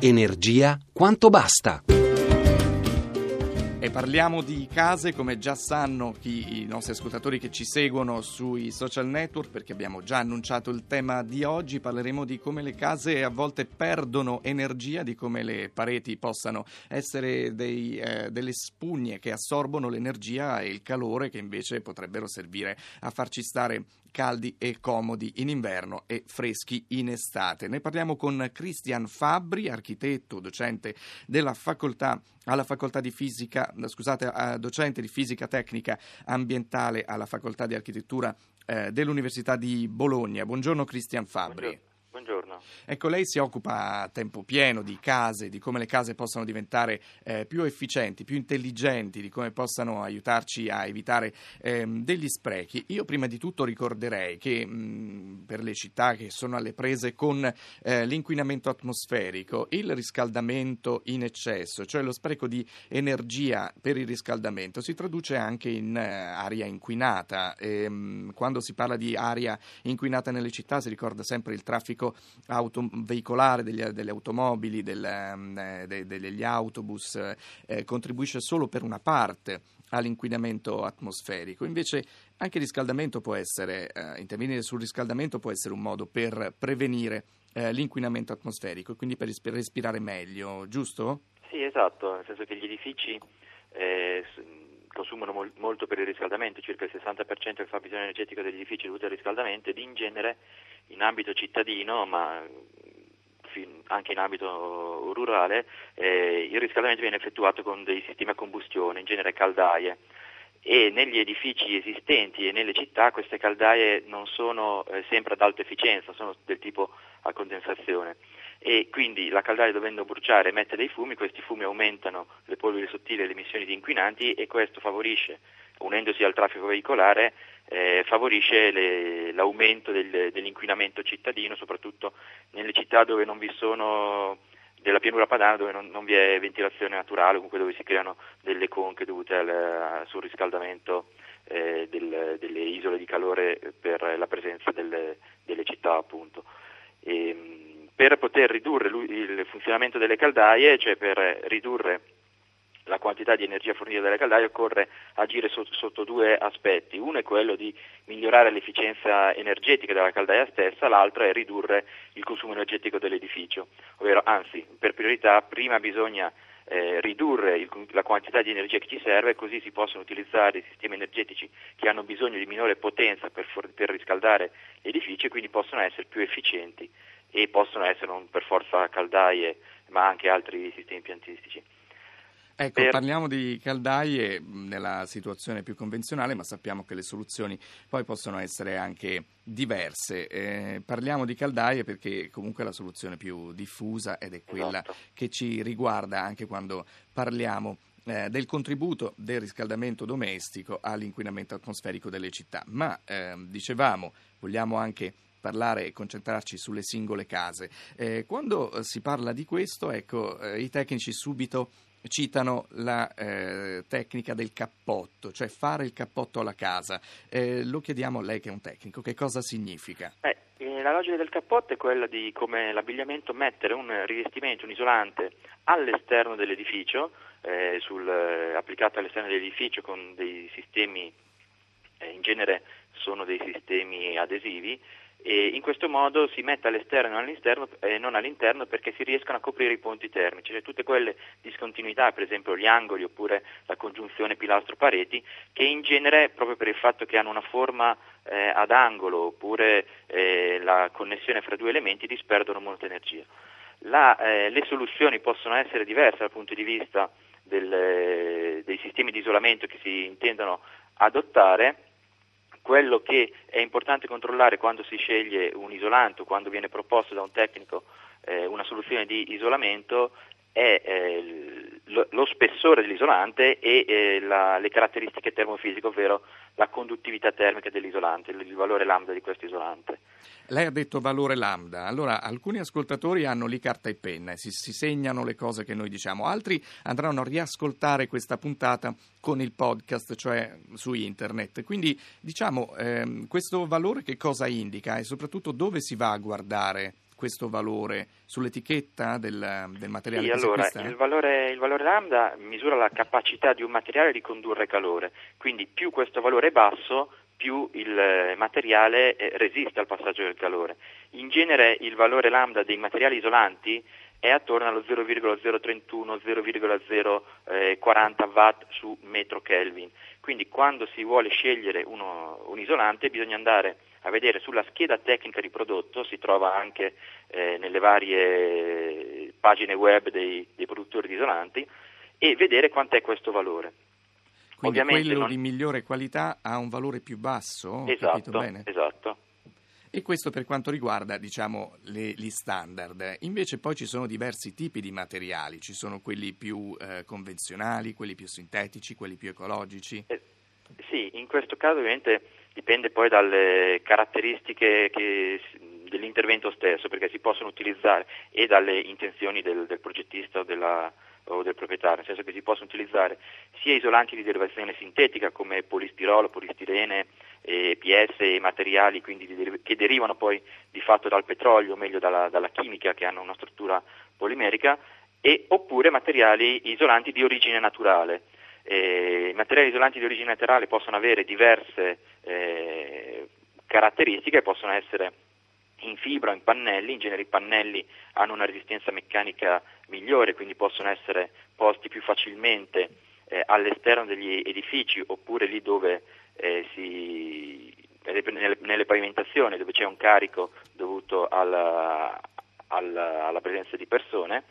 Energia quanto basta. E parliamo di case, come già sanno chi, i nostri ascoltatori che ci seguono sui social network, perché abbiamo già annunciato il tema di oggi. Parleremo di come le case a volte perdono energia, di come le pareti possano essere dei, eh, delle spugne che assorbono l'energia e il calore che invece potrebbero servire a farci stare caldi e comodi in inverno e freschi in estate. Ne parliamo con Christian Fabbri, architetto, docente della facoltà alla facoltà di fisica, scusate, docente di fisica tecnica ambientale alla facoltà di architettura eh, dell'Università di Bologna. Buongiorno Christian Fabbri. Buongiorno. Ecco, lei si occupa a tempo pieno di case, di come le case possano diventare eh, più efficienti, più intelligenti, di come possano aiutarci a evitare ehm, degli sprechi. Io prima di tutto ricorderei che mh, per le città che sono alle prese con eh, l'inquinamento atmosferico, il riscaldamento in eccesso, cioè lo spreco di energia per il riscaldamento, si traduce anche in eh, aria inquinata. E, mh, quando si parla di aria inquinata nelle città si ricorda sempre il traffico auto, veicolare degli, delle automobili, del, eh, de, degli autobus, eh, contribuisce solo per una parte all'inquinamento atmosferico. Invece anche il riscaldamento può essere, eh, intervenire sul riscaldamento può essere un modo per prevenire eh, l'inquinamento atmosferico e quindi per respirare meglio, giusto? Sì, esatto, nel senso che gli edifici eh, consumano mol- molto per il riscaldamento, circa il 60% del fabbisogno energetico degli edifici è dovuto al riscaldamento ed in genere in ambito cittadino, ma anche in ambito rurale, eh, il riscaldamento viene effettuato con dei sistemi a combustione, in genere caldaie. E negli edifici esistenti e nelle città queste caldaie non sono eh, sempre ad alta efficienza, sono del tipo a condensazione e quindi la caldaia dovendo bruciare emette dei fumi, questi fumi aumentano le polveri sottili e le emissioni di inquinanti e questo favorisce, unendosi al traffico veicolare, eh, favorisce le, l'aumento del, dell'inquinamento cittadino, soprattutto nelle città dove non vi sono della pianura padana dove non, non, vi è ventilazione naturale, comunque dove si creano delle conche dovute al, al surriscaldamento eh, del, delle isole di calore per la presenza delle, delle città appunto. E, ehm, per poter ridurre il funzionamento delle caldaie, cioè per ridurre la quantità di energia fornita dalle caldaie occorre agire sotto, sotto, due aspetti. Uno è quello di migliorare l'efficienza energetica della caldaia stessa, l'altro è ridurre il consumo energetico dell'edificio. Ovvero, anzi, per priorità prima bisogna eh, ridurre il, la quantità di energia che ci serve, così si possono utilizzare i sistemi energetici che hanno bisogno di minore potenza per, for- per riscaldare gli edifici e quindi possono essere più efficienti e possono essere non per forza caldaie ma anche altri sistemi impiantistici. Ecco, per... parliamo di caldaie nella situazione più convenzionale, ma sappiamo che le soluzioni poi possono essere anche diverse. Eh, parliamo di caldaie perché comunque è la soluzione più diffusa ed è quella esatto. che ci riguarda anche quando parliamo eh, del contributo del riscaldamento domestico all'inquinamento atmosferico delle città. Ma eh, dicevamo, vogliamo anche parlare e concentrarci sulle singole case. Eh, quando eh, si parla di questo, ecco, eh, i tecnici subito citano la eh, tecnica del cappotto, cioè fare il cappotto alla casa. Eh, lo chiediamo a lei che è un tecnico, che cosa significa? Eh, la logica del cappotto è quella di come l'abbigliamento mettere un rivestimento, un isolante all'esterno dell'edificio, eh, sul, applicato all'esterno dell'edificio con dei sistemi, in genere sono dei sistemi adesivi, e in questo modo si mette all'esterno e eh, non all'interno, perché si riescono a coprire i ponti termici, cioè tutte quelle discontinuità, per esempio gli angoli oppure la congiunzione pilastro-pareti, che in genere, proprio per il fatto che hanno una forma eh, ad angolo oppure eh, la connessione fra due elementi, disperdono molta energia. La, eh, le soluzioni possono essere diverse dal punto di vista del, dei sistemi di isolamento che si intendono adottare quello che è importante controllare quando si sceglie un isolante o quando viene proposto da un tecnico eh, una soluzione di isolamento è eh, lo, spessore dell'isolante e eh, la, le caratteristiche termofisiche, ovvero la conduttività termica dell'isolante, il, il valore lambda di questo isolante. Lei ha detto valore lambda, allora alcuni ascoltatori hanno lì carta e penna e si, si, segnano le cose che noi diciamo, altri andranno a riascoltare questa puntata con il podcast, cioè su internet. Quindi diciamo, ehm, questo valore che cosa indica e soprattutto dove si va a guardare questo valore sull'etichetta del, del materiale sì, allora? Il valore, il valore lambda misura la capacità di un materiale di condurre calore, quindi più questo valore è basso, più il eh, materiale eh, resiste al passaggio del calore. In genere il valore lambda dei materiali isolanti è attorno allo 0,031-0,040 watt su metro Kelvin. Quindi quando si vuole scegliere uno, un isolante bisogna andare a vedere sulla scheda tecnica di prodotto, si trova anche eh, nelle varie pagine web dei, dei produttori di isolanti, e vedere quant'è questo valore. Quindi Ovviamente quello non- di migliore qualità ha un valore più basso? Esatto, esatto. E questo per quanto riguarda, diciamo, le- gli standard. Invece poi ci sono diversi tipi di materiali, ci sono quelli più eh, convenzionali, quelli più sintetici, quelli più ecologici. Eh, Sì, in questo caso ovviamente dipende poi dalle caratteristiche che- dell'intervento stesso, perché si possono utilizzare e dalle intenzioni del, del progettista o, della- o del proprietario, nel senso che si possono utilizzare sia isolanti di derivazione sintetica come polistirolo, polistirene, PS e materiali quindi che derivano poi di fatto dal petrolio, o meglio dalla, dalla chimica che hanno una struttura polimerica, e, oppure materiali isolanti di origine naturale. Eh, I materiali isolanti di origine naturale possono avere diverse eh, caratteristiche, possono essere in fibra o in pannelli, in genere i pannelli hanno una resistenza meccanica migliore, quindi possono essere posti più facilmente eh, all'esterno degli edifici oppure lì dove eh, si, nelle, nelle pavimentazioni dove c'è un carico dovuto alla, alla, alla presenza di persone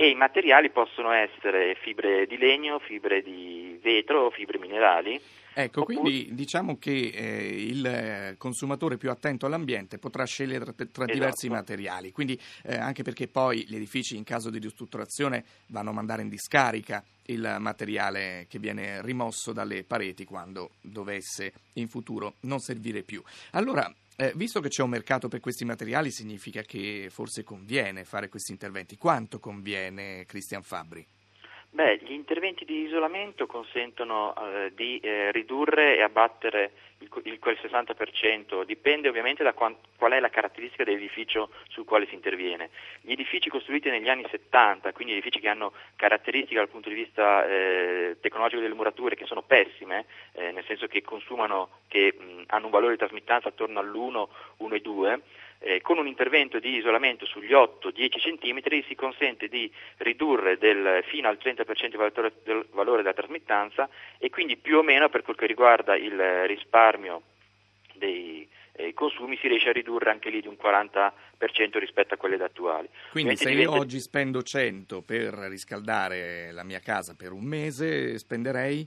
e i materiali possono essere fibre di legno, fibre di vetro, fibre minerali. Ecco, Oppure- quindi diciamo che eh, il consumatore più attento all'ambiente potrà scegliere tra, tra diversi Esatto. materiali, quindi eh, anche perché poi gli edifici in caso di ristrutturazione vanno a mandare in discarica il materiale che viene rimosso dalle pareti quando dovesse in futuro non servire più. Allora, eh, visto che c'è un mercato per questi materiali, significa che forse conviene fare questi interventi. Quanto conviene, Cristian Fabbri? Beh, gli interventi di isolamento consentono eh, di eh, ridurre e abbattere il, il- quel 60%, dipende ovviamente da quan- qual è la caratteristica dell'edificio sul quale si interviene. Gli edifici costruiti negli anni 70, quindi edifici che hanno caratteristiche dal punto di vista eh, tecnologico delle murature che sono pessime, eh, nel senso che consumano, che mh, hanno un valore di trasmittanza attorno all'1, 1,2, eh, con un intervento di isolamento sugli 8-10 cm si consente di ridurre del, fino al 30% il valore, del valore della trasmittanza e quindi più o meno per quel che riguarda il risparmio dei eh, consumi si riesce a ridurre anche lì di un 40% rispetto a quelle attuali. Quindi Ovviamente se io diventa- oggi spendo 100 per riscaldare la mia casa per un mese, spenderei?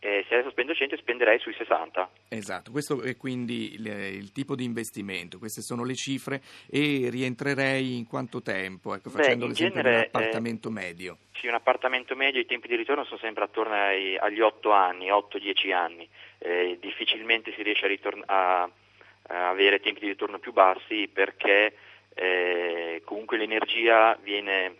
Eh, se adesso spendo 100 spenderei sui 60. Esatto, questo è quindi il, il tipo di investimento, queste sono le cifre e rientrerei in quanto tempo, ecco, Beh, facendo l'esempio di un genere, eh, appartamento medio. Sì, un appartamento medio, i tempi di ritorno sono sempre attorno ai- agli 8 anni, 8-10 anni. Eh, difficilmente si riesce a, ritorn- a- a avere tempi di ritorno più bassi perché eh, comunque l'energia viene,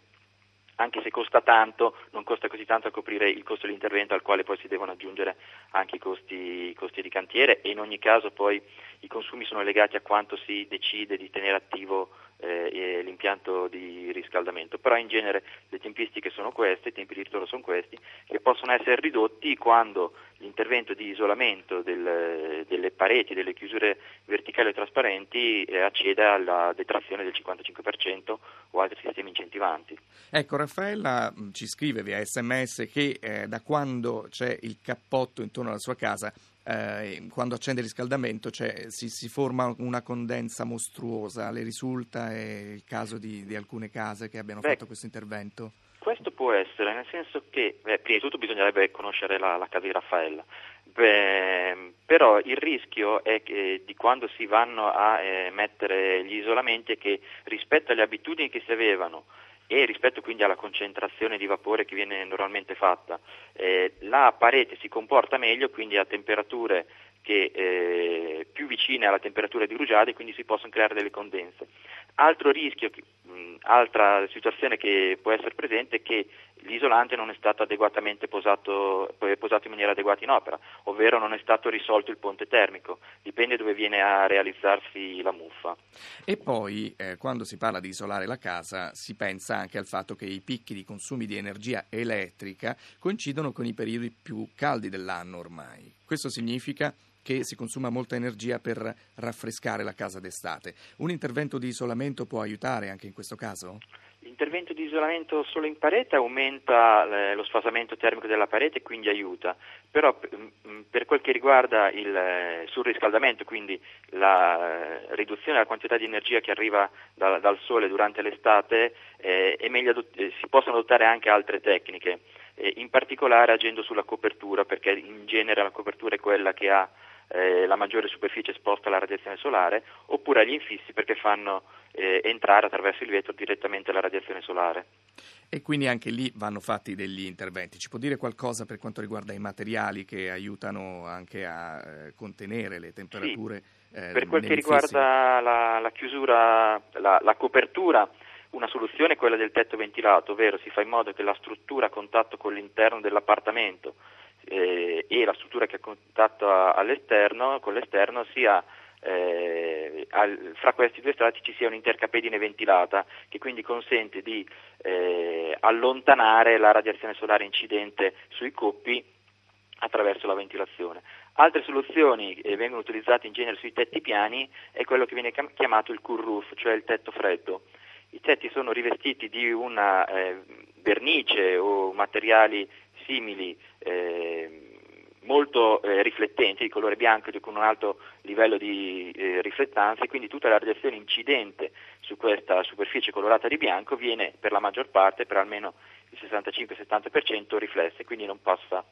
anche se costa tanto, non costa così tanto a coprire il costo dell'intervento al quale poi si devono aggiungere anche i costi, i costi di cantiere. E in ogni caso poi i consumi sono legati a quanto si decide di tenere attivo eh, l'impianto di riscaldamento, però in genere le tempistiche sono queste, i tempi di ritorno sono questi, che possono essere ridotti quando l'intervento di isolamento del- delle pareti, delle chiusure verticali o trasparenti eh, acceda alla detrazione del 55% o altri sistemi incentivanti. Ecco, Raffaella mh, ci scrive via sms che eh, da quando c'è il cappotto intorno alla sua casa, eh, quando accende il riscaldamento c'è- si, si forma una condensa mostruosa. Le risulta è il caso di, di alcune case che abbiano Beh, fatto questo intervento? Questo può essere, nel senso che, beh, prima di tutto bisognerebbe conoscere la, la casa di Raffaella, Beh, però il rischio è che di quando si vanno a eh, mettere gli isolamenti è che rispetto alle abitudini che si avevano e rispetto quindi alla concentrazione di vapore che viene normalmente fatta, eh, la parete si comporta meglio, quindi a temperature che, eh, più vicine alla temperatura di Rugiade, quindi si possono creare delle condense. Altro rischio, altra situazione che può essere presente è che l'isolante non è stato adeguatamente posato, posato, in maniera adeguata in opera, ovvero non è stato risolto il ponte termico, dipende dove viene a realizzarsi la muffa. E poi eh, quando si parla di isolare la casa si pensa anche al fatto che i picchi di consumi di energia elettrica coincidono con i periodi più caldi dell'anno ormai. Questo significa che si consuma molta energia per raffrescare la casa d'estate. Un intervento di isolamento può aiutare anche in questo caso? L'intervento di isolamento solo in parete aumenta eh, lo sfasamento termico della parete e quindi aiuta, però per quel che riguarda il eh, surriscaldamento, quindi la eh, riduzione della quantità di energia che arriva da, dal sole durante l'estate, eh, adott- si possono adottare anche altre tecniche, in particolare agendo sulla copertura, perché in genere la copertura è quella che ha eh, la maggiore superficie esposta alla radiazione solare, oppure agli infissi perché fanno eh, entrare attraverso il vetro direttamente la radiazione solare. E quindi anche lì vanno fatti degli interventi. Ci può dire qualcosa per quanto riguarda i materiali che aiutano anche a eh, contenere le temperature? Sì. Eh, per quel che riguarda la, la chiusura, la, la copertura, una soluzione è quella del tetto ventilato, ovvero si fa in modo che la struttura a contatto con l'interno dell'appartamento eh, e la struttura che ha contatto all'esterno, con l'esterno sia eh, al, fra questi due strati ci sia un'intercapedine ventilata che quindi consente di eh, allontanare la radiazione solare incidente sui coppi attraverso la ventilazione. Altre soluzioni eh, vengono utilizzate in genere sui tetti piani è quello che viene chiamato il cool roof, cioè il tetto freddo. I tetti sono rivestiti di una eh, vernice o materiali simili eh, molto eh, riflettenti, di colore bianco e con un alto livello di eh, riflettanza e quindi tutta la radiazione incidente su questa superficie colorata di bianco viene per la maggior parte, per almeno il 65-70% riflessa e quindi non passa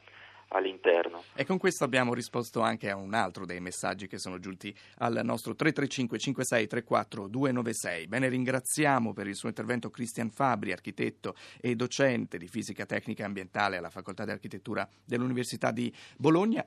all'interno. E con questo abbiamo risposto anche a un altro dei messaggi che sono giunti al nostro 335 56 34 296. Bene, ringraziamo per il suo intervento Cristian Fabri, architetto e docente di fisica tecnica e ambientale alla Facoltà di Architettura dell'Università di Bologna.